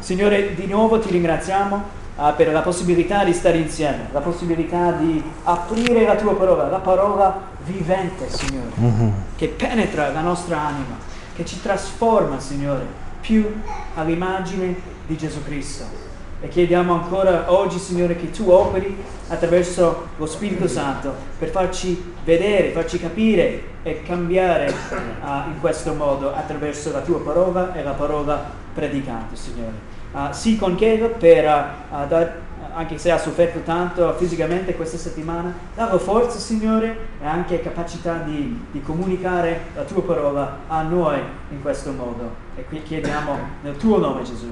Signore, di nuovo ti ringraziamo uh, per la possibilità di stare insieme, la possibilità di aprire la tua parola, la parola vivente, Signore, mm-hmm. che penetra la nostra anima, che ci trasforma, Signore, più all'immagine di Gesù Cristo. E chiediamo ancora oggi, Signore, che tu operi attraverso lo Spirito Santo per farci vedere, farci capire e cambiare uh, in questo modo attraverso la tua parola e la parola predicata, Signore. Uh, si conchiedo per uh, dar, anche se ha sofferto tanto fisicamente questa settimana, darlo forza, Signore, e anche capacità di, di comunicare la tua parola a noi in questo modo. E qui chiediamo nel tuo nome, Gesù.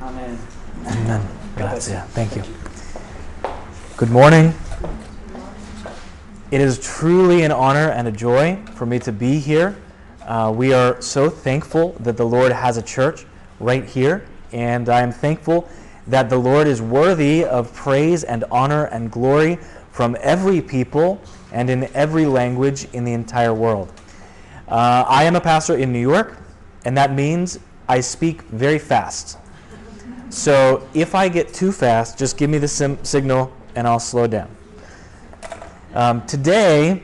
Amen. Amen. Grazie. Thank you. Good morning. It is truly an honor and a joy for me to be here. Uh, we are so thankful that the Lord has a church right here, and I am thankful that the Lord is worthy of praise and honor and glory from every people and in every language in the entire world. Uh, I am a pastor in New York, and that means I speak very fast. So if I get too fast, just give me the sim- signal and I'll slow down. Um, today,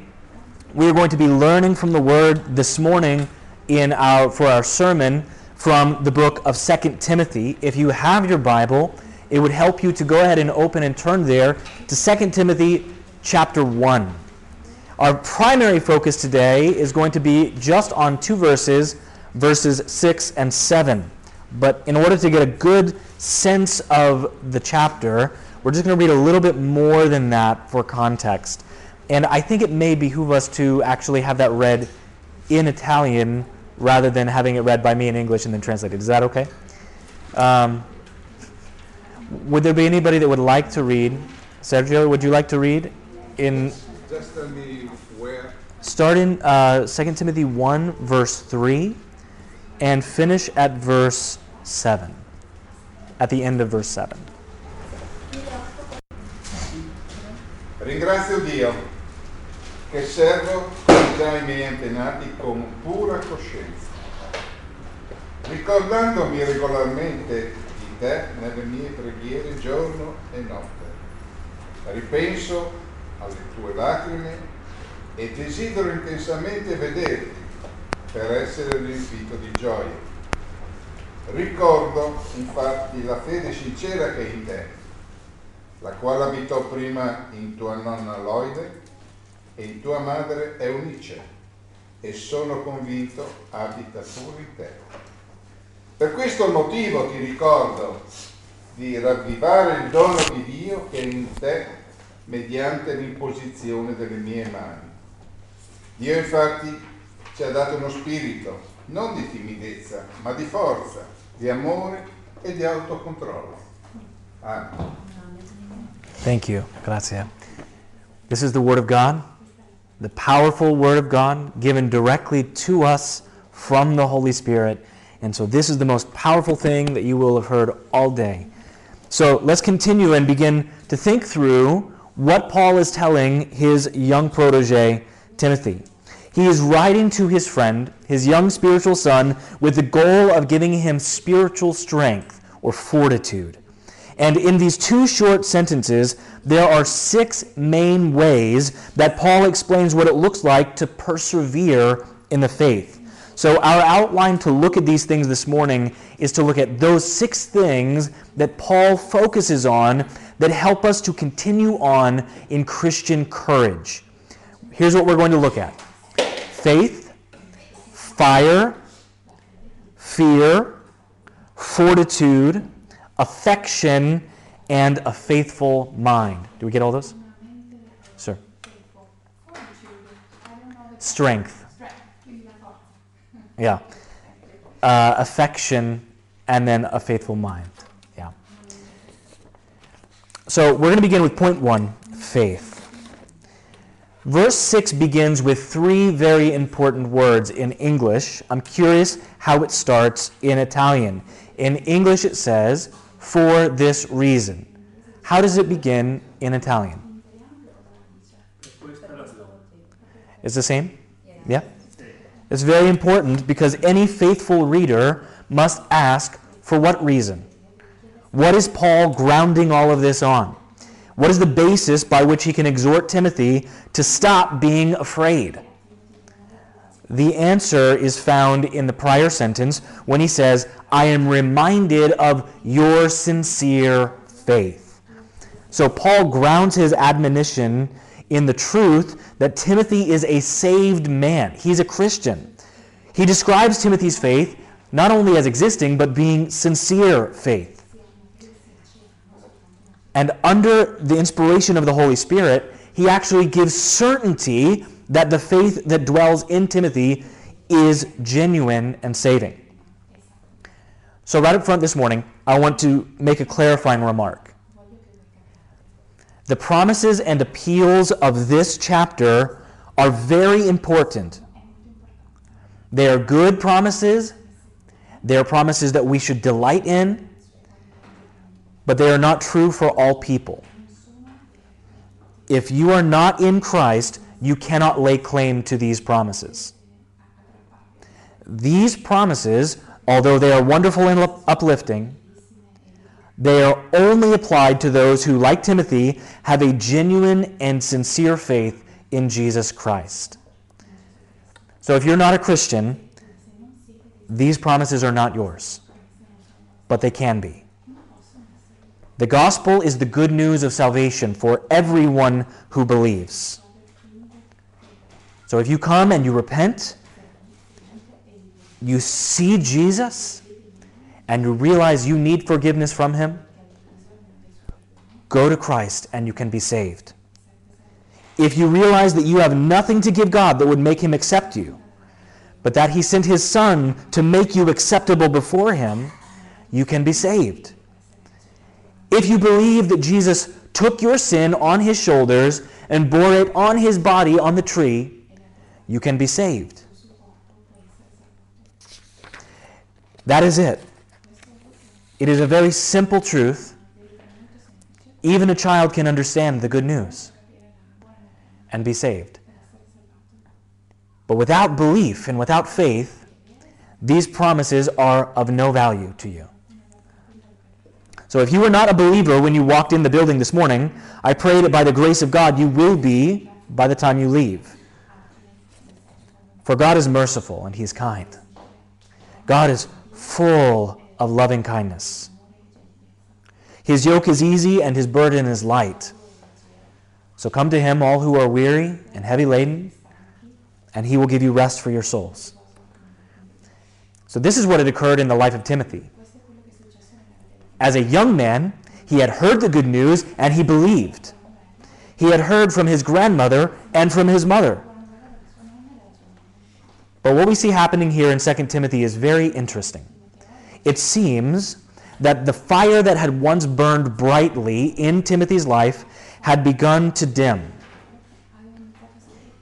we are going to be learning from the Word this morning in our, for our sermon from the book of 2 Timothy. If you have your Bible, it would help you to go ahead and open and turn there to 2 Timothy chapter 1. Our primary focus today is going to be just on two verses, verses 6 and 7. But in order to get a good sense of the chapter, we're just going to read a little bit more than that for context. And I think it may behoove us to actually have that read in Italian rather than having it read by me in English and then translated. Is that okay? Um, would there be anybody that would like to read? Sergio, would you like to read in? Just tell me where. Start in uh, 2 Timothy 1, verse 3, and finish at verse 7. At the end of verse 7. Ringrazio Dio che servo già i miei antenati con pura coscienza, ricordandomi regolarmente di te nelle mie preghiere giorno e notte. Ripenso alle tue lacrime e desidero intensamente vederti per essere riempito di gioia. Ricordo infatti la fede sincera che è in te, la quale abitò prima in tua nonna Loide e tua madre Eunice, e sono convinto abita pure in te. Per questo motivo ti ricordo di ravvivare il dono di Dio che è in te mediante l'imposizione delle mie mani. Dio infatti ci ha dato uno spirito, non di timidezza, ma di forza, di amore e di autocontrollo. Amen. Thank you. Grazie. This is the Word of God, the powerful Word of God given directly to us from the Holy Spirit. And so, this is the most powerful thing that you will have heard all day. So, let's continue and begin to think through what Paul is telling his young protege, Timothy. He is writing to his friend, his young spiritual son, with the goal of giving him spiritual strength or fortitude. And in these two short sentences, there are six main ways that Paul explains what it looks like to persevere in the faith. So, our outline to look at these things this morning is to look at those six things that Paul focuses on that help us to continue on in Christian courage. Here's what we're going to look at faith, fire, fear, fortitude, affection, and a faithful mind. Do we get all those? Sir. Strength. Yeah. Uh, affection, and then a faithful mind. Yeah. So we're going to begin with point one faith. Verse 6 begins with three very important words in English. I'm curious how it starts in Italian. In English, it says, for this reason. How does it begin in Italian? It's the same? Yeah? It's very important because any faithful reader must ask for what reason? What is Paul grounding all of this on? What is the basis by which he can exhort Timothy to stop being afraid? The answer is found in the prior sentence when he says, I am reminded of your sincere faith. So Paul grounds his admonition in the truth that Timothy is a saved man. He's a Christian. He describes Timothy's faith not only as existing, but being sincere faith. And under the inspiration of the Holy Spirit, he actually gives certainty that the faith that dwells in Timothy is genuine and saving. So, right up front this morning, I want to make a clarifying remark. The promises and appeals of this chapter are very important. They are good promises, they are promises that we should delight in, but they are not true for all people. If you are not in Christ, you cannot lay claim to these promises. These promises, although they are wonderful and uplifting, they are only applied to those who, like Timothy, have a genuine and sincere faith in Jesus Christ. So if you're not a Christian, these promises are not yours, but they can be. The gospel is the good news of salvation for everyone who believes. So if you come and you repent, you see Jesus, and you realize you need forgiveness from him, go to Christ and you can be saved. If you realize that you have nothing to give God that would make him accept you, but that he sent his son to make you acceptable before him, you can be saved. If you believe that Jesus took your sin on his shoulders and bore it on his body on the tree, you can be saved. That is it. It is a very simple truth. Even a child can understand the good news and be saved. But without belief and without faith, these promises are of no value to you. So if you were not a believer when you walked in the building this morning, I pray that by the grace of God you will be by the time you leave. For God is merciful and He's kind. God is full of loving kindness. His yoke is easy and His burden is light. So come to Him, all who are weary and heavy laden and he will give you rest for your souls. So, this is what had occurred in the life of Timothy. As a young man, he had heard the good news and he believed. He had heard from his grandmother and from his mother. But what we see happening here in 2 Timothy is very interesting. It seems that the fire that had once burned brightly in Timothy's life had begun to dim.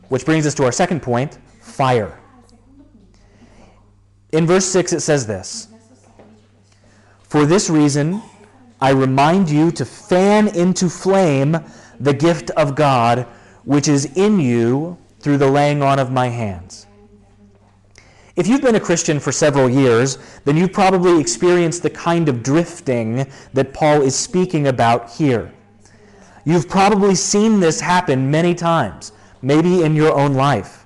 Which brings us to our second point fire. In verse 6, it says this For this reason, I remind you to fan into flame the gift of God which is in you through the laying on of my hands. If you've been a Christian for several years, then you've probably experienced the kind of drifting that Paul is speaking about here. You've probably seen this happen many times maybe in your own life.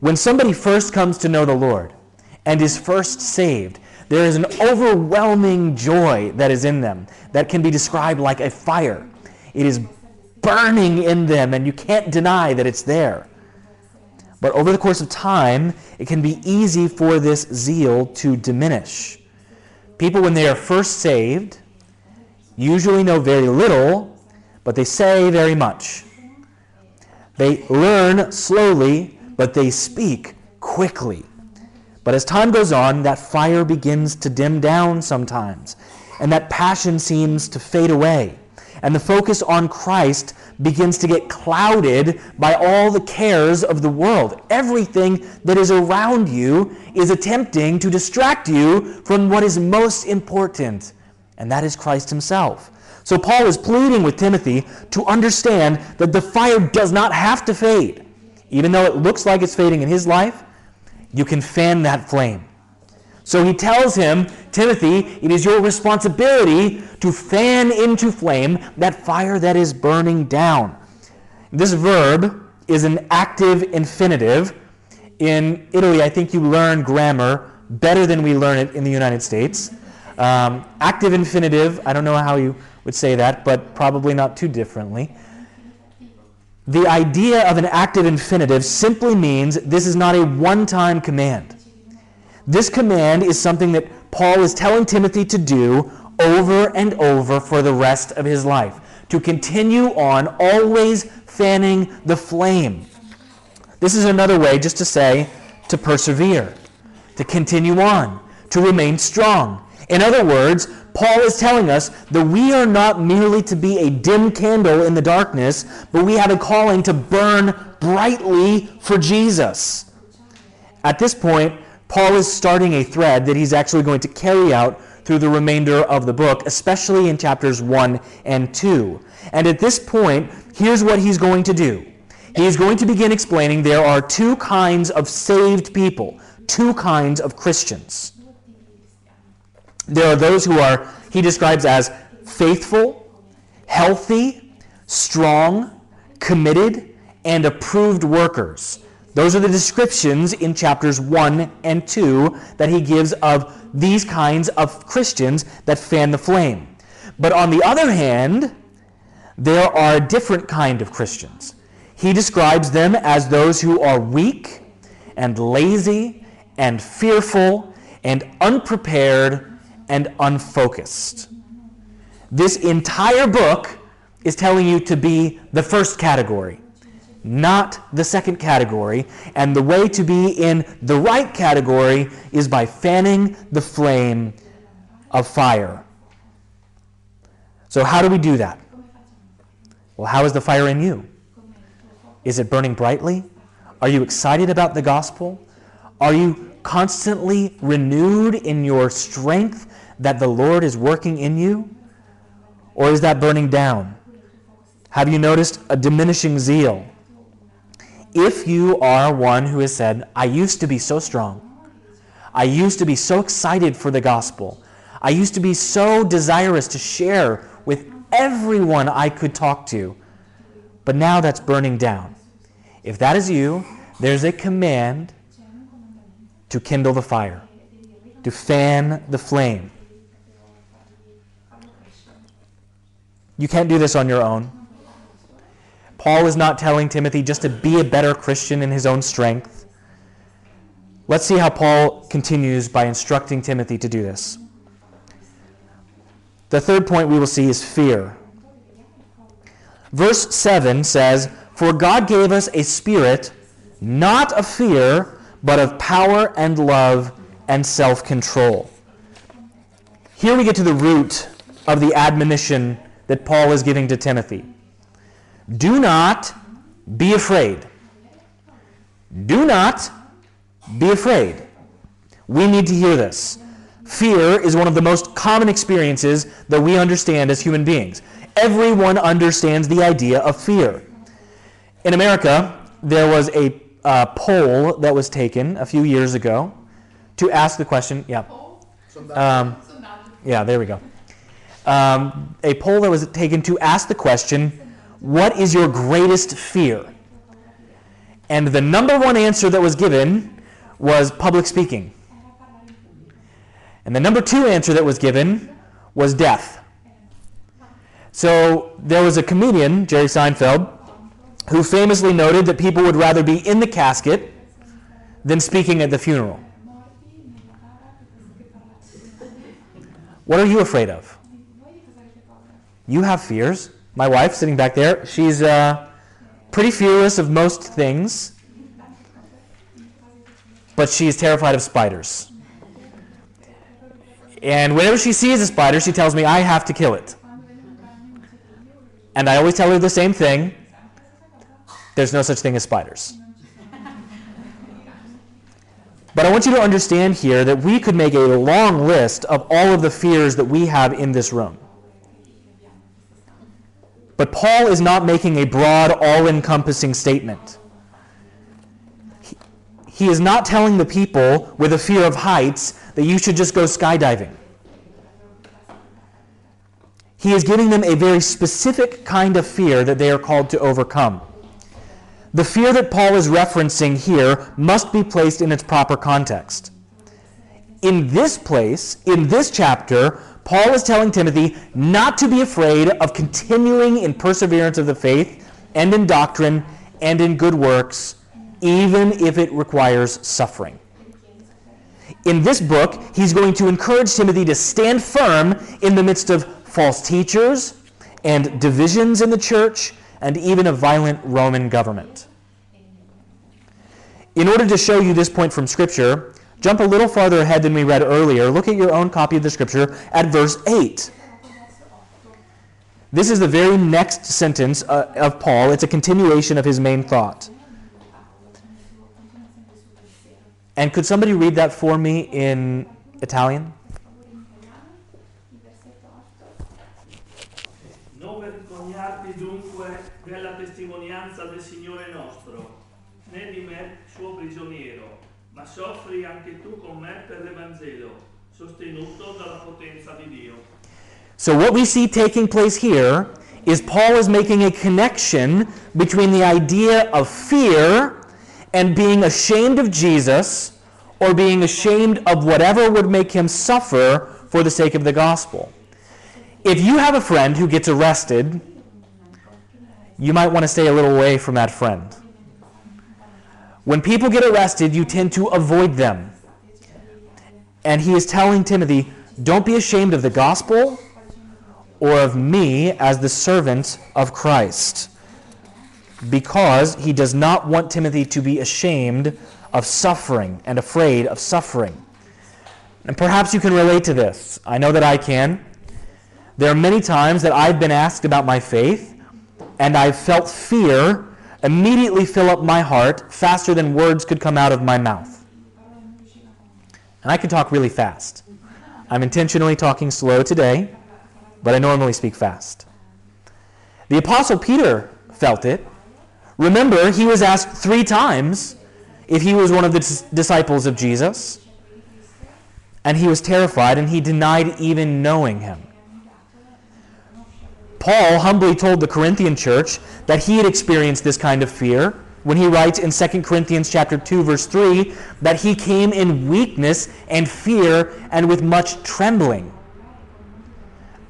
When somebody first comes to know the Lord and is first saved, there is an overwhelming joy that is in them that can be described like a fire. It is burning in them, and you can't deny that it's there. But over the course of time, it can be easy for this zeal to diminish. People, when they are first saved, usually know very little, but they say very much. They learn slowly, but they speak quickly. But as time goes on, that fire begins to dim down sometimes, and that passion seems to fade away. And the focus on Christ begins to get clouded by all the cares of the world. Everything that is around you is attempting to distract you from what is most important, and that is Christ Himself. So Paul is pleading with Timothy to understand that the fire does not have to fade. Even though it looks like it's fading in his life, you can fan that flame. So he tells him, Timothy, it is your responsibility to fan into flame that fire that is burning down. This verb is an active infinitive. In Italy, I think you learn grammar better than we learn it in the United States. Um, active infinitive, I don't know how you would say that, but probably not too differently. The idea of an active infinitive simply means this is not a one time command. This command is something that Paul is telling Timothy to do over and over for the rest of his life. To continue on, always fanning the flame. This is another way just to say to persevere, to continue on, to remain strong. In other words, Paul is telling us that we are not merely to be a dim candle in the darkness, but we have a calling to burn brightly for Jesus. At this point, Paul is starting a thread that he's actually going to carry out through the remainder of the book, especially in chapters 1 and 2. And at this point, here's what he's going to do. He's going to begin explaining there are two kinds of saved people, two kinds of Christians. There are those who are, he describes as faithful, healthy, strong, committed, and approved workers. Those are the descriptions in chapters 1 and 2 that he gives of these kinds of Christians that fan the flame. But on the other hand, there are a different kind of Christians. He describes them as those who are weak and lazy and fearful and unprepared and unfocused. This entire book is telling you to be the first category, not the second category. And the way to be in the right category is by fanning the flame of fire. So, how do we do that? Well, how is the fire in you? Is it burning brightly? Are you excited about the gospel? Are you constantly renewed in your strength that the Lord is working in you? Or is that burning down? Have you noticed a diminishing zeal? If you are one who has said, I used to be so strong, I used to be so excited for the gospel, I used to be so desirous to share with everyone I could talk to, but now that's burning down. If that is you, there's a command to kindle the fire, to fan the flame. You can't do this on your own. Paul is not telling Timothy just to be a better Christian in his own strength. Let's see how Paul continues by instructing Timothy to do this. The third point we will see is fear. Verse 7 says, For God gave us a spirit not of fear, but of power and love and self control. Here we get to the root of the admonition that Paul is giving to Timothy. Do not be afraid. Do not be afraid. We need to hear this. Fear is one of the most common experiences that we understand as human beings. Everyone understands the idea of fear. In America, there was a uh, poll that was taken a few years ago to ask the question. Yeah. Um, yeah, there we go um, a poll that was taken to ask the question, What is your greatest fear? And the number one answer that was given was public speaking. And the number two answer that was given was death. So there was a comedian, Jerry Seinfeld, who famously noted that people would rather be in the casket than speaking at the funeral. What are you afraid of? You have fears. My wife, sitting back there, she's uh, pretty fearless of most things, but she is terrified of spiders. And whenever she sees a spider, she tells me, I have to kill it. And I always tell her the same thing there's no such thing as spiders. But I want you to understand here that we could make a long list of all of the fears that we have in this room. But Paul is not making a broad, all encompassing statement. He, he is not telling the people with a fear of heights that you should just go skydiving. He is giving them a very specific kind of fear that they are called to overcome. The fear that Paul is referencing here must be placed in its proper context. In this place, in this chapter, Paul is telling Timothy not to be afraid of continuing in perseverance of the faith and in doctrine and in good works, even if it requires suffering. In this book, he's going to encourage Timothy to stand firm in the midst of false teachers and divisions in the church and even a violent Roman government. In order to show you this point from Scripture, jump a little farther ahead than we read earlier. Look at your own copy of the Scripture at verse 8. This is the very next sentence uh, of Paul. It's a continuation of his main thought. And could somebody read that for me in Italian? So, what we see taking place here is Paul is making a connection between the idea of fear and being ashamed of Jesus or being ashamed of whatever would make him suffer for the sake of the gospel. If you have a friend who gets arrested, you might want to stay a little away from that friend. When people get arrested, you tend to avoid them. And he is telling Timothy, don't be ashamed of the gospel or of me as the servant of Christ. Because he does not want Timothy to be ashamed of suffering and afraid of suffering. And perhaps you can relate to this. I know that I can. There are many times that I've been asked about my faith, and I've felt fear immediately fill up my heart faster than words could come out of my mouth. And I can talk really fast. I'm intentionally talking slow today, but I normally speak fast. The Apostle Peter felt it. Remember, he was asked three times if he was one of the dis- disciples of Jesus, and he was terrified and he denied even knowing him. Paul humbly told the Corinthian church that he had experienced this kind of fear when he writes in 2 Corinthians chapter 2 verse 3 that he came in weakness and fear and with much trembling.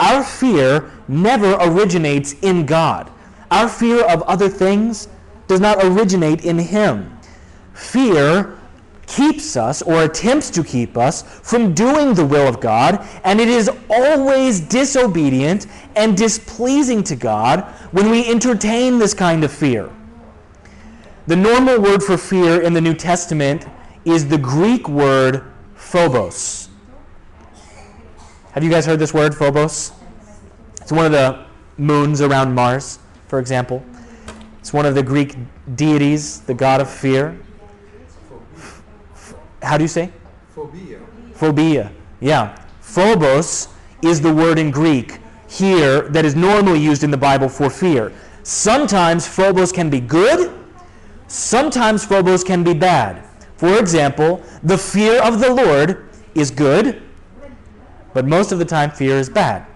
Our fear never originates in God. Our fear of other things does not originate in him. Fear keeps us or attempts to keep us from doing the will of God, and it is always disobedient and displeasing to God when we entertain this kind of fear. The normal word for fear in the New Testament is the Greek word phobos. Have you guys heard this word, phobos? It's one of the moons around Mars, for example. It's one of the Greek deities, the god of fear. How do you say? Fobia. Phobia. Yeah. Phobos is the word in Greek here that is normally used in the Bible for fear. Sometimes phobos can be good, sometimes phobos can be bad. For example, the fear of the Lord is good, but most of the time fear is bad.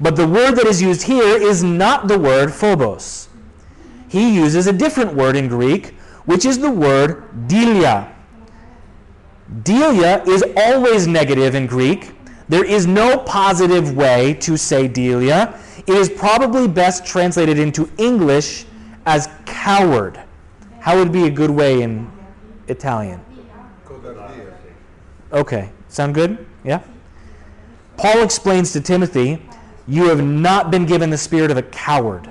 But the word that is used here is not the word phobos. He uses a different word in Greek, which is the word deilia. Deilia is always negative in Greek. There is no positive way to say deilia. It is probably best translated into English as coward. How would be a good way in Italian? Okay, sound good? Yeah? Paul explains to Timothy, You have not been given the spirit of a coward.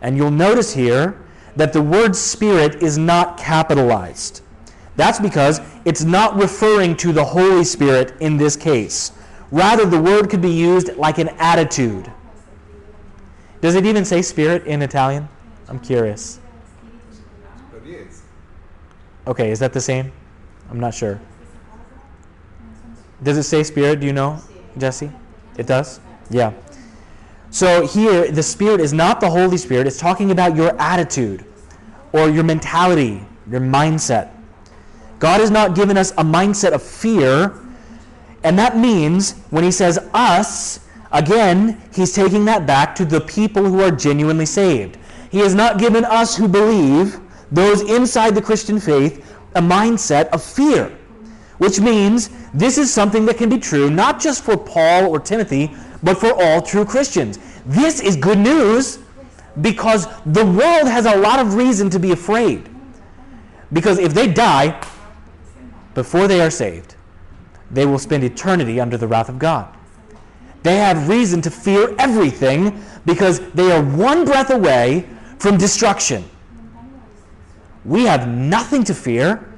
And you'll notice here that the word spirit is not capitalized. That's because it's not referring to the Holy Spirit in this case. Rather, the word could be used like an attitude. Does it even say spirit in Italian? I'm curious. Okay, is that the same? I'm not sure. Does it say spirit? Do you know, Jesse? It does? Yeah. So here, the spirit is not the Holy Spirit, it's talking about your attitude or your mentality, your mindset. God has not given us a mindset of fear. And that means when he says us, again, he's taking that back to the people who are genuinely saved. He has not given us who believe, those inside the Christian faith, a mindset of fear. Which means this is something that can be true not just for Paul or Timothy, but for all true Christians. This is good news because the world has a lot of reason to be afraid. Because if they die before they are saved, they will spend eternity under the wrath of God. They have reason to fear everything because they are one breath away from destruction. We have nothing to fear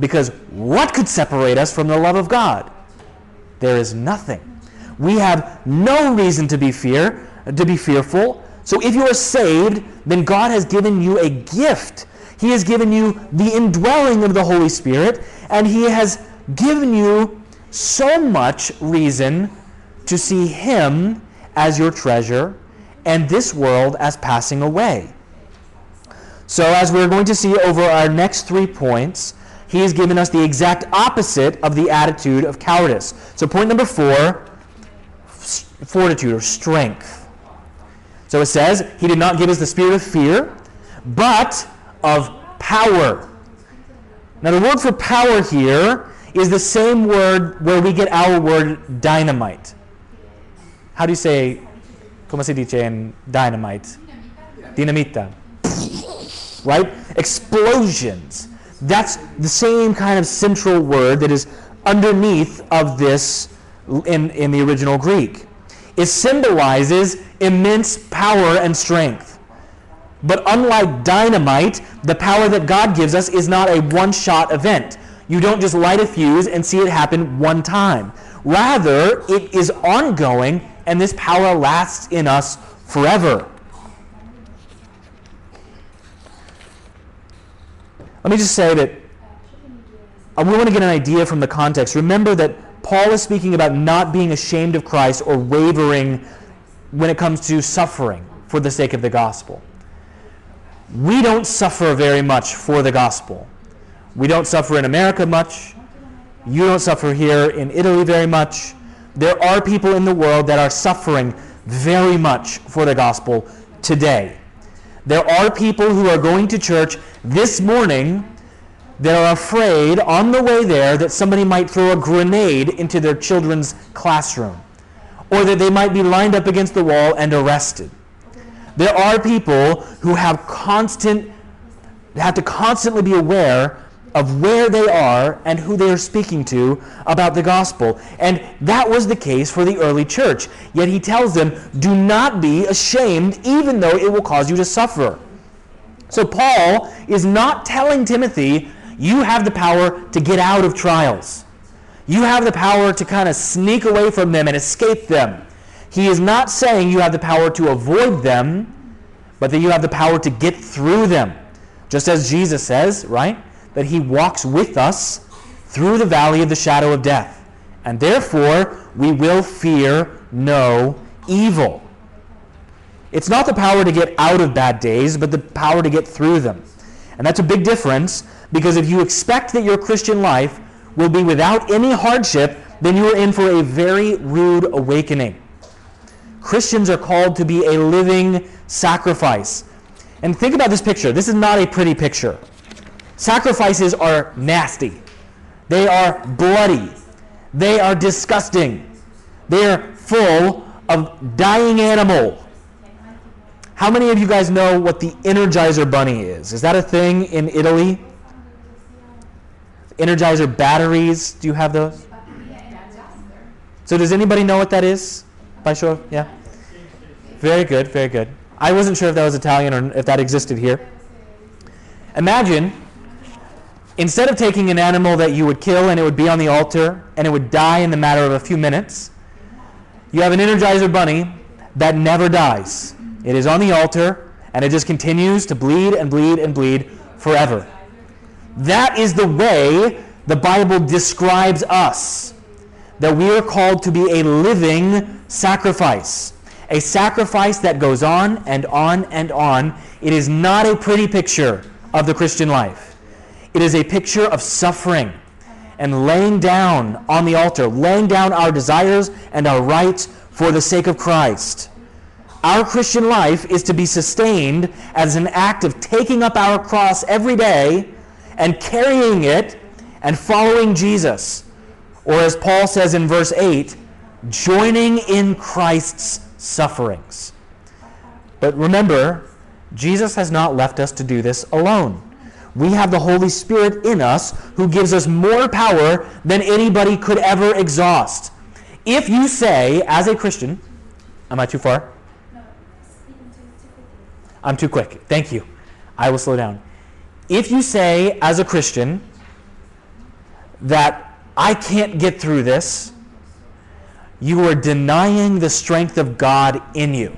because what could separate us from the love of God? There is nothing. We have no reason to be fear, to be fearful. So if you are saved, then God has given you a gift. He has given you the indwelling of the Holy Spirit, and He has given you so much reason to see Him as your treasure and this world as passing away. So, as we're going to see over our next three points, he has given us the exact opposite of the attitude of cowardice. So, point number four fortitude or strength. So it says, He did not give us the spirit of fear, but of power. Now, the word for power here is the same word where we get our word dynamite. How do you say, como se dice en dynamite? Dinamita. Right? Explosions. That's the same kind of central word that is underneath of this in, in the original Greek. It symbolizes immense power and strength. But unlike dynamite, the power that God gives us is not a one shot event. You don't just light a fuse and see it happen one time. Rather, it is ongoing, and this power lasts in us forever. Let me just say that we want to get an idea from the context. Remember that Paul is speaking about not being ashamed of Christ or wavering when it comes to suffering for the sake of the gospel. We don't suffer very much for the gospel. We don't suffer in America much. You don't suffer here in Italy very much. There are people in the world that are suffering very much for the gospel today. There are people who are going to church this morning they're afraid on the way there that somebody might throw a grenade into their children's classroom or that they might be lined up against the wall and arrested. There are people who have constant have to constantly be aware of where they are and who they are speaking to about the gospel. And that was the case for the early church. Yet he tells them, do not be ashamed, even though it will cause you to suffer. So Paul is not telling Timothy you have the power to get out of trials. You have the power to kind of sneak away from them and escape them. He is not saying you have the power to avoid them, but that you have the power to get through them. Just as Jesus says, right? That he walks with us through the valley of the shadow of death. And therefore, we will fear no evil. It's not the power to get out of bad days, but the power to get through them. And that's a big difference because if you expect that your Christian life will be without any hardship, then you are in for a very rude awakening. Christians are called to be a living sacrifice. And think about this picture. This is not a pretty picture. Sacrifices are nasty, they are bloody, they are disgusting, they are full of dying animal. How many of you guys know what the Energizer Bunny is? Is that a thing in Italy? Energizer batteries. Do you have those? So does anybody know what that is? By show yeah? Very good, very good. I wasn't sure if that was Italian or if that existed here. Imagine, instead of taking an animal that you would kill and it would be on the altar and it would die in the matter of a few minutes, you have an Energizer bunny that never dies. It is on the altar and it just continues to bleed and bleed and bleed forever. That is the way the Bible describes us. That we are called to be a living sacrifice. A sacrifice that goes on and on and on. It is not a pretty picture of the Christian life. It is a picture of suffering and laying down on the altar, laying down our desires and our rights for the sake of Christ. Our Christian life is to be sustained as an act of taking up our cross every day and carrying it and following Jesus. Or as Paul says in verse 8, joining in Christ's sufferings. But remember, Jesus has not left us to do this alone. We have the Holy Spirit in us who gives us more power than anybody could ever exhaust. If you say, as a Christian, am I too far? I'm too quick. Thank you. I will slow down. If you say, as a Christian, that I can't get through this, you are denying the strength of God in you.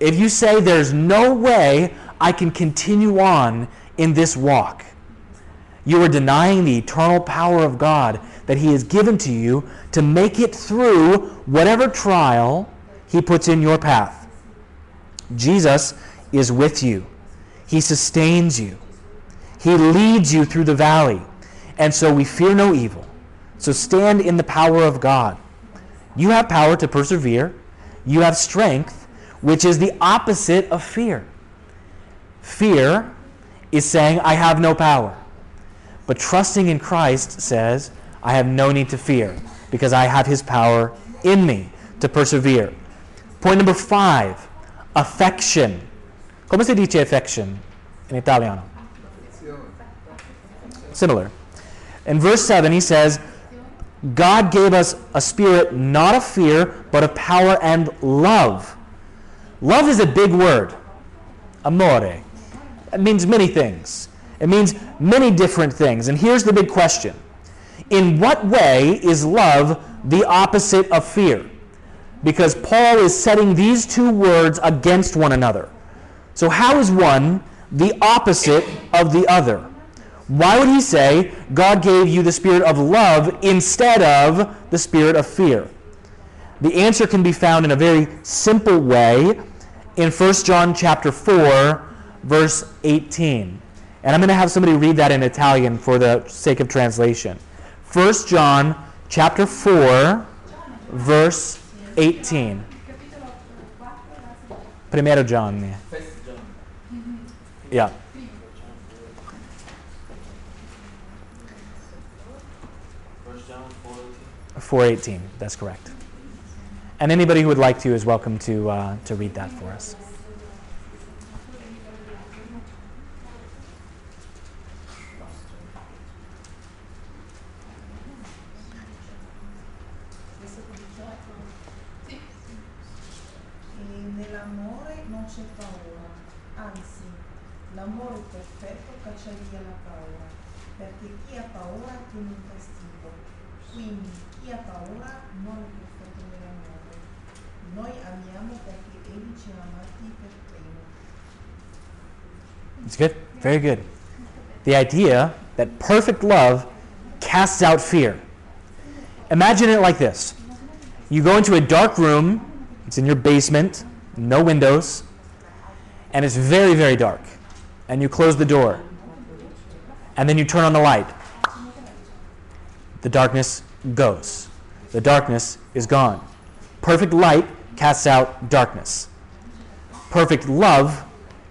If you say there's no way I can continue on in this walk, you are denying the eternal power of God that He has given to you to make it through whatever trial He puts in your path. Jesus is with you, He sustains you, He leads you through the valley. And so we fear no evil. So stand in the power of God. You have power to persevere, you have strength, which is the opposite of fear. Fear is saying, I have no power. But trusting in Christ says, I have no need to fear because I have his power in me to persevere. Point number five affection. Come si dice affection in Italiano? Similar. In verse 7, he says, God gave us a spirit not of fear, but of power and love. Love is a big word. Amore. It means many things. It means many different things. And here's the big question In what way is love the opposite of fear? Because Paul is setting these two words against one another. So, how is one the opposite of the other? Why would he say God gave you the spirit of love instead of the spirit of fear? The answer can be found in a very simple way in 1 John chapter 4 verse 18. And I'm going to have somebody read that in Italian for the sake of translation. 1 John chapter 4 verse 18. Primero John. Yeah. Four eighteen. That's correct. And anybody who would like to is welcome to uh, to read that for us. It's good. Very good. The idea that perfect love casts out fear. Imagine it like this you go into a dark room, it's in your basement, no windows, and it's very, very dark. And you close the door. And then you turn on the light. The darkness goes. The darkness is gone. Perfect light casts out darkness. Perfect love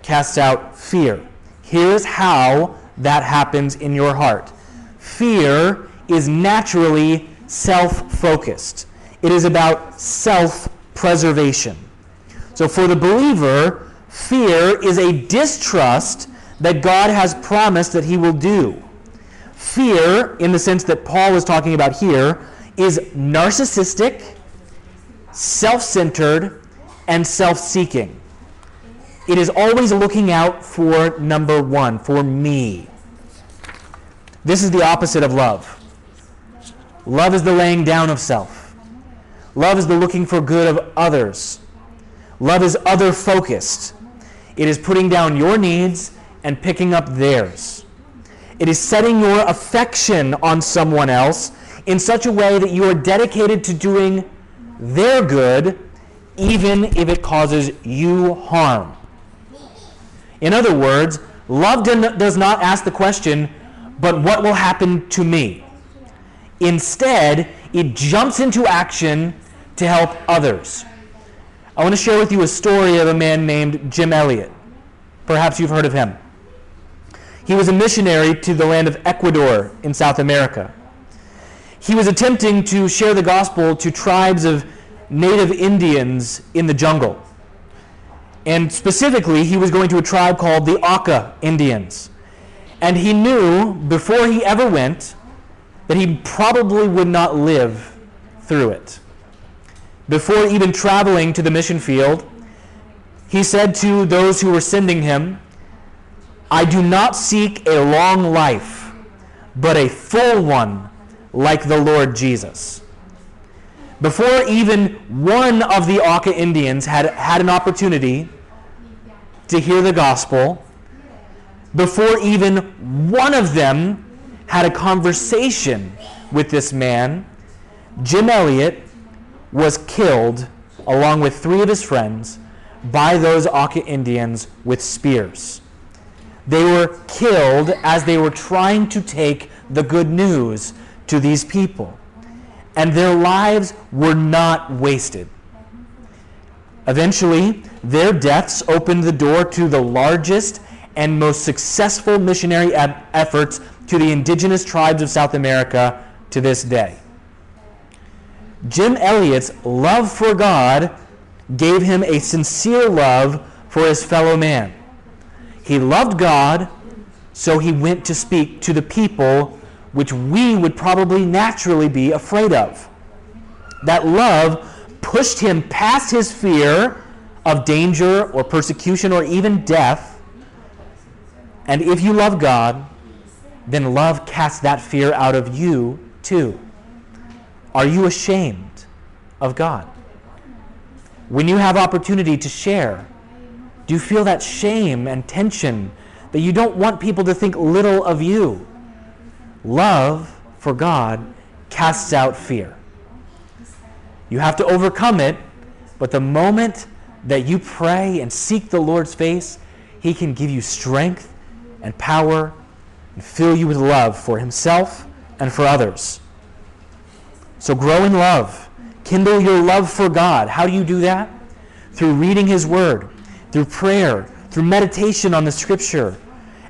casts out fear. Here's how that happens in your heart fear is naturally self focused, it is about self preservation. So for the believer, fear is a distrust that God has promised that he will do. Fear, in the sense that Paul is talking about here, is narcissistic, self centered, and self seeking. It is always looking out for number one, for me. This is the opposite of love. Love is the laying down of self. Love is the looking for good of others. Love is other focused. It is putting down your needs and picking up theirs. It is setting your affection on someone else in such a way that you are dedicated to doing their good, even if it causes you harm. In other words, Love does not ask the question, but what will happen to me? Instead, it jumps into action to help others. I want to share with you a story of a man named Jim Elliot. Perhaps you've heard of him. He was a missionary to the land of Ecuador in South America. He was attempting to share the gospel to tribes of native Indians in the jungle. And specifically, he was going to a tribe called the Auca Indians. And he knew before he ever went that he probably would not live through it. Before even traveling to the mission field, he said to those who were sending him, I do not seek a long life, but a full one like the Lord Jesus. Before even one of the Auca Indians had had an opportunity to hear the gospel, before even one of them had a conversation with this man, Jim Elliot was killed along with three of his friends by those Auca Indians with spears. They were killed as they were trying to take the good news to these people. And their lives were not wasted. Eventually, their deaths opened the door to the largest and most successful missionary efforts to the indigenous tribes of South America to this day. Jim Elliot's love for God gave him a sincere love for his fellow man. He loved God, so he went to speak to the people which we would probably naturally be afraid of. That love pushed him past his fear of danger or persecution or even death. And if you love God, then love casts that fear out of you too. Are you ashamed of God? When you have opportunity to share, do you feel that shame and tension that you don't want people to think little of you? Love for God casts out fear. You have to overcome it, but the moment that you pray and seek the Lord's face, He can give you strength and power and fill you with love for Himself and for others. So grow in love. Kindle your love for God. How do you do that? Through reading His Word, through prayer, through meditation on the Scripture.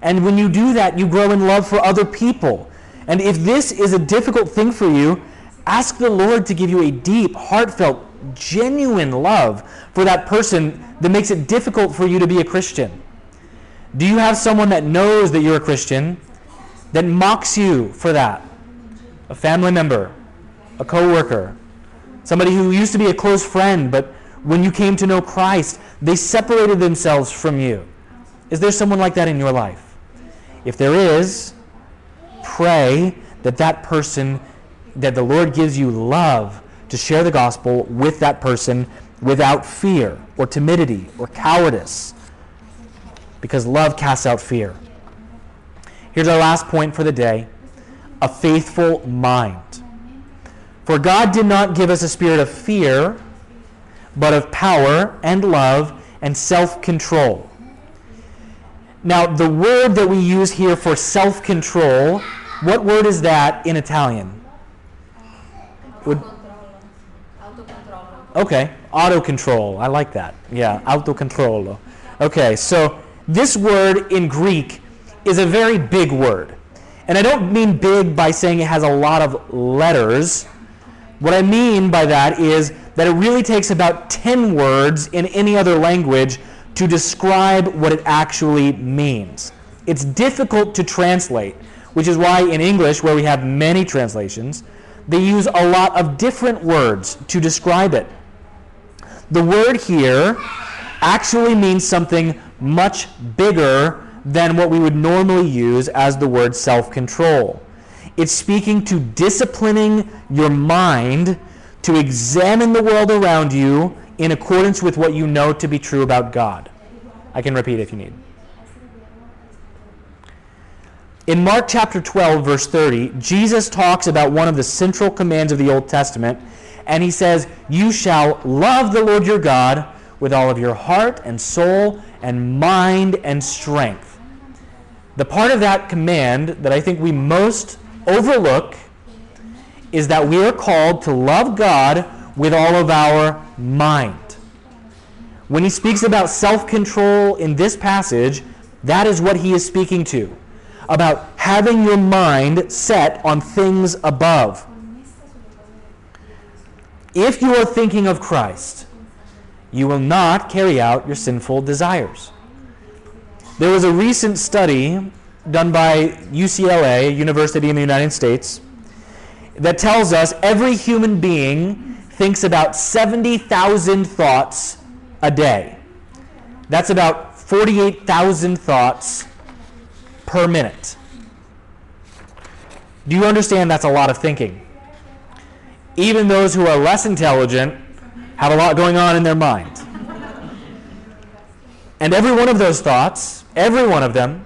And when you do that, you grow in love for other people. And if this is a difficult thing for you, ask the Lord to give you a deep, heartfelt, genuine love for that person that makes it difficult for you to be a Christian. Do you have someone that knows that you're a Christian that mocks you for that? A family member, a coworker, somebody who used to be a close friend, but when you came to know Christ, they separated themselves from you. Is there someone like that in your life? If there is, pray that that person, that the Lord gives you love to share the gospel with that person without fear or timidity or cowardice. Because love casts out fear. Here's our last point for the day a faithful mind. For God did not give us a spirit of fear, but of power and love and self control. Now, the word that we use here for self control, what word is that in Italian? Would, okay, auto control. I like that. Yeah, autocontrollo. Okay, so this word in Greek is a very big word. And I don't mean big by saying it has a lot of letters. What I mean by that is that it really takes about 10 words in any other language to describe what it actually means. It's difficult to translate, which is why in English, where we have many translations, they use a lot of different words to describe it. The word here actually means something much bigger than what we would normally use as the word self control. It's speaking to disciplining your mind to examine the world around you in accordance with what you know to be true about God. I can repeat if you need. In Mark chapter 12, verse 30, Jesus talks about one of the central commands of the Old Testament, and he says, You shall love the Lord your God with all of your heart and soul and mind and strength. The part of that command that I think we most overlook is that we are called to love God with all of our mind. When he speaks about self control in this passage, that is what he is speaking to about having your mind set on things above. If you are thinking of Christ, you will not carry out your sinful desires. There was a recent study done by UCLA, University in the United States, that tells us every human being thinks about 70,000 thoughts a day. That's about 48,000 thoughts per minute. Do you understand that's a lot of thinking? Even those who are less intelligent have a lot going on in their mind. And every one of those thoughts, every one of them,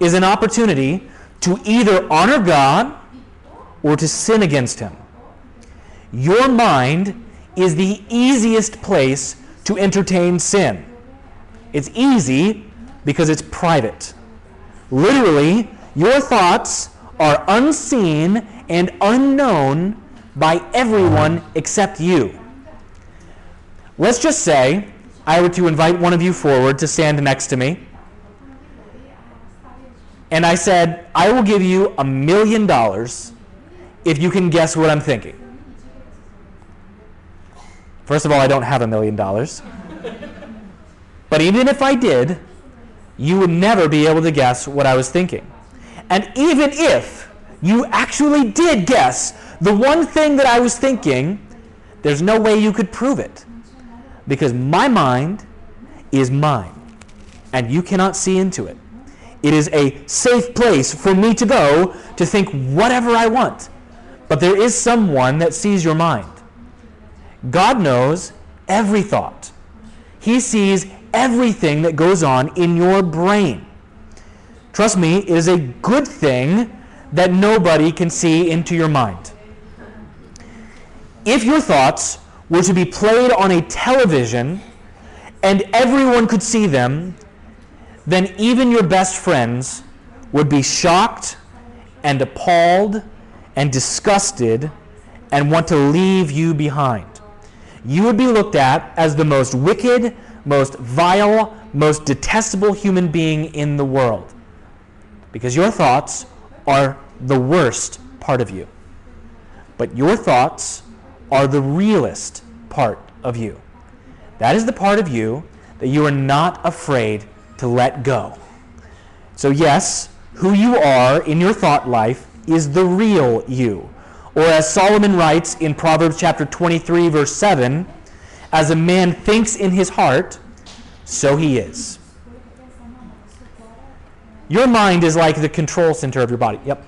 is an opportunity to either honor God or to sin against Him. Your mind is the easiest place to entertain sin. It's easy because it's private. Literally, your thoughts are unseen and unknown by everyone except you. Let's just say I were to invite one of you forward to stand next to me. And I said, I will give you a million dollars if you can guess what I'm thinking. First of all, I don't have a million dollars. But even if I did, you would never be able to guess what I was thinking. And even if you actually did guess the one thing that I was thinking, there's no way you could prove it. Because my mind is mine, and you cannot see into it. It is a safe place for me to go to think whatever I want. But there is someone that sees your mind. God knows every thought. He sees everything that goes on in your brain. Trust me, it is a good thing that nobody can see into your mind. If your thoughts were to be played on a television and everyone could see them, then even your best friends would be shocked and appalled and disgusted and want to leave you behind. You would be looked at as the most wicked, most vile, most detestable human being in the world. Because your thoughts are the worst part of you. But your thoughts are the realest part of you. That is the part of you that you are not afraid to let go. So, yes, who you are in your thought life is the real you. Or as Solomon writes in Proverbs chapter 23 verse 7, as a man thinks in his heart, so he is. Your mind is like the control center of your body. Yep.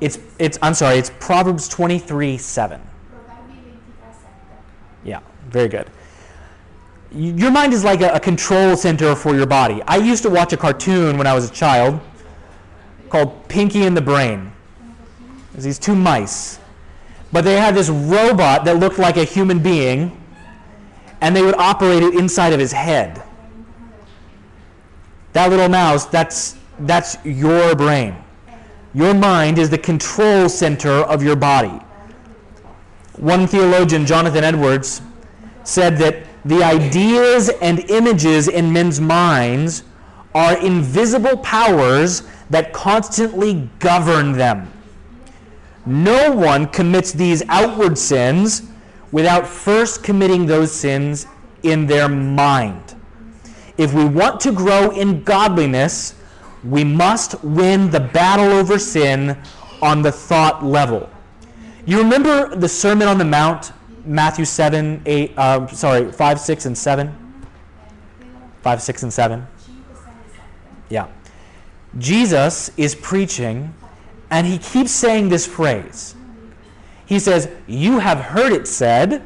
It's it's I'm sorry, it's Proverbs 23 7. Yeah, very good. Your mind is like a, a control center for your body. I used to watch a cartoon when I was a child called Pinky and the Brain. There's these two mice. But they had this robot that looked like a human being, and they would operate it inside of his head. That little mouse, that's, that's your brain. Your mind is the control center of your body. One theologian, Jonathan Edwards, said that the ideas and images in men's minds are invisible powers that constantly govern them. No one commits these outward sins without first committing those sins in their mind. If we want to grow in godliness, we must win the battle over sin on the thought level. You remember the Sermon on the Mount, Matthew 7, 8, uh, sorry, 5, 6, and 7? 5, 6, and 7? Yeah. Jesus is preaching and he keeps saying this phrase. He says, You have heard it said.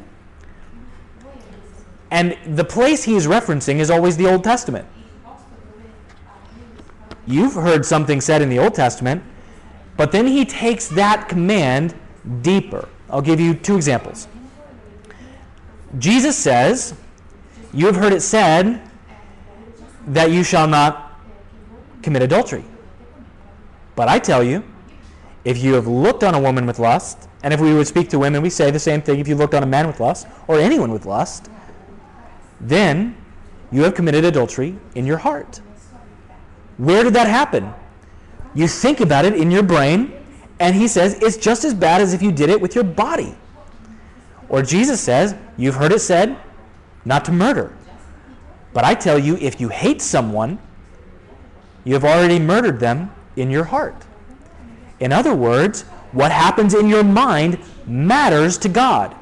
And the place he is referencing is always the Old Testament. You've heard something said in the Old Testament, but then he takes that command deeper. I'll give you two examples. Jesus says, You have heard it said that you shall not commit adultery. But I tell you, if you have looked on a woman with lust, and if we would speak to women, we say the same thing if you looked on a man with lust, or anyone with lust, then you have committed adultery in your heart. Where did that happen? You think about it in your brain, and he says it's just as bad as if you did it with your body. Or Jesus says, You've heard it said, not to murder. But I tell you, if you hate someone, you have already murdered them in your heart. In other words, what happens in your mind matters to God.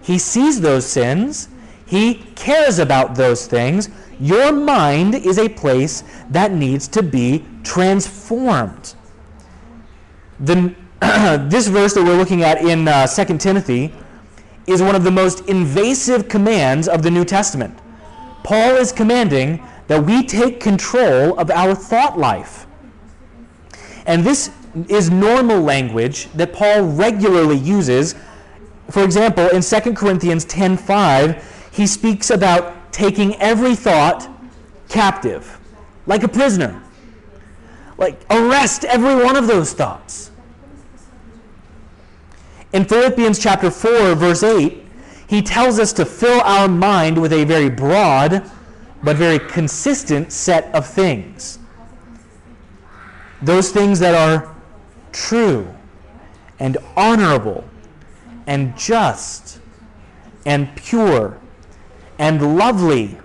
He sees those sins, He cares about those things. Your mind is a place that needs to be transformed. The, this verse that we're looking at in uh, 2 Timothy is one of the most invasive commands of the New Testament. Paul is commanding that we take control of our thought life. And this is normal language that Paul regularly uses. For example, in 2 Corinthians 10:5, he speaks about taking every thought captive, like a prisoner. Like arrest every one of those thoughts. In Philippians chapter 4 verse 8, he tells us to fill our mind with a very broad but very consistent set of things. Those things that are true and honorable and just and pure and lovely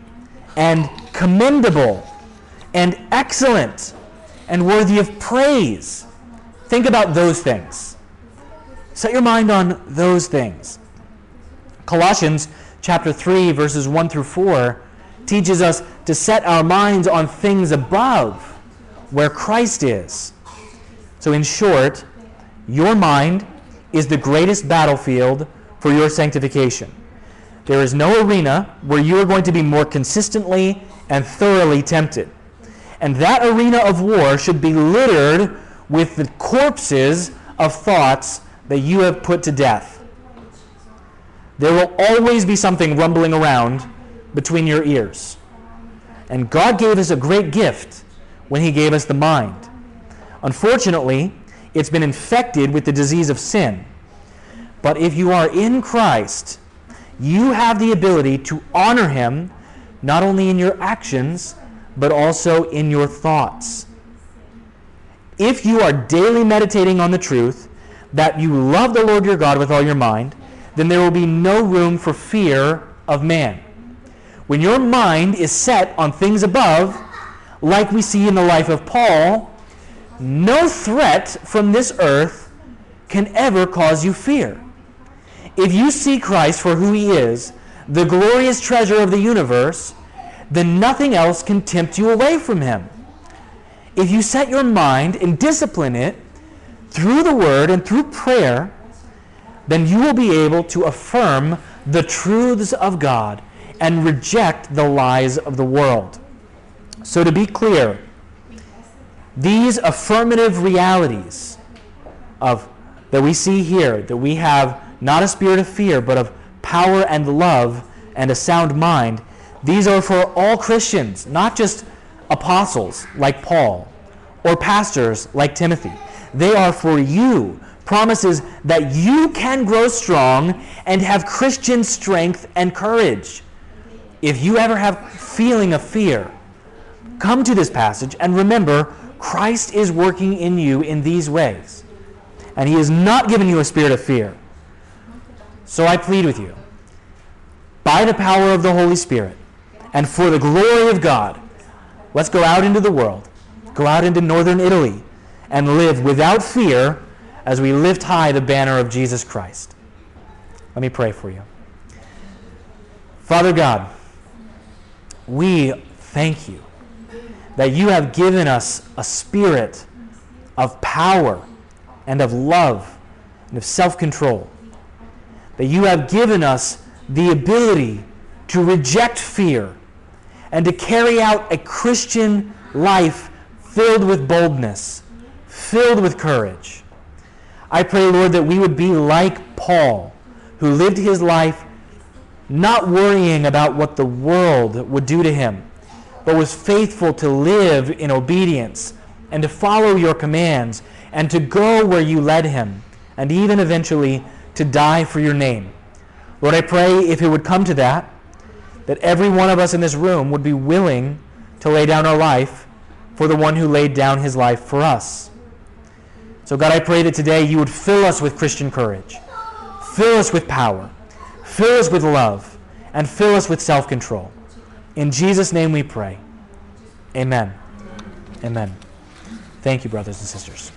and commendable and excellent and worthy of praise. Think about those things. Set your mind on those things. Colossians chapter 3 verses 1 through 4 teaches us to set our minds on things above where Christ is. So in short, your mind is the greatest battlefield for your sanctification. There is no arena where you are going to be more consistently and thoroughly tempted. And that arena of war should be littered with the corpses of thoughts that you have put to death. There will always be something rumbling around between your ears. And God gave us a great gift when He gave us the mind. Unfortunately, it's been infected with the disease of sin. But if you are in Christ, you have the ability to honor Him not only in your actions, but also in your thoughts. If you are daily meditating on the truth that you love the Lord your God with all your mind, then there will be no room for fear of man. When your mind is set on things above, like we see in the life of Paul, no threat from this earth can ever cause you fear. If you see Christ for who he is, the glorious treasure of the universe, then nothing else can tempt you away from him. If you set your mind and discipline it through the word and through prayer, then you will be able to affirm the truths of God and reject the lies of the world. So, to be clear, these affirmative realities of that we see here, that we have not a spirit of fear, but of power and love and a sound mind, these are for all Christians, not just apostles like Paul or pastors like Timothy. They are for you. Promises that you can grow strong and have Christian strength and courage. If you ever have feeling of fear, come to this passage and remember Christ is working in you in these ways. And he has not given you a spirit of fear. So I plead with you, by the power of the Holy Spirit and for the glory of God, let's go out into the world, go out into northern Italy, and live without fear as we lift high the banner of Jesus Christ. Let me pray for you. Father God, we thank you that you have given us a spirit of power and of love and of self control. That you have given us the ability to reject fear and to carry out a Christian life filled with boldness, filled with courage. I pray, Lord, that we would be like Paul, who lived his life not worrying about what the world would do to him but was faithful to live in obedience and to follow your commands and to go where you led him, and even eventually to die for your name. Lord, I pray if it would come to that, that every one of us in this room would be willing to lay down our life for the one who laid down his life for us. So, God, I pray that today you would fill us with Christian courage, fill us with power, fill us with love, and fill us with self control. In Jesus' name we pray. Amen. Amen. Thank you, brothers and sisters.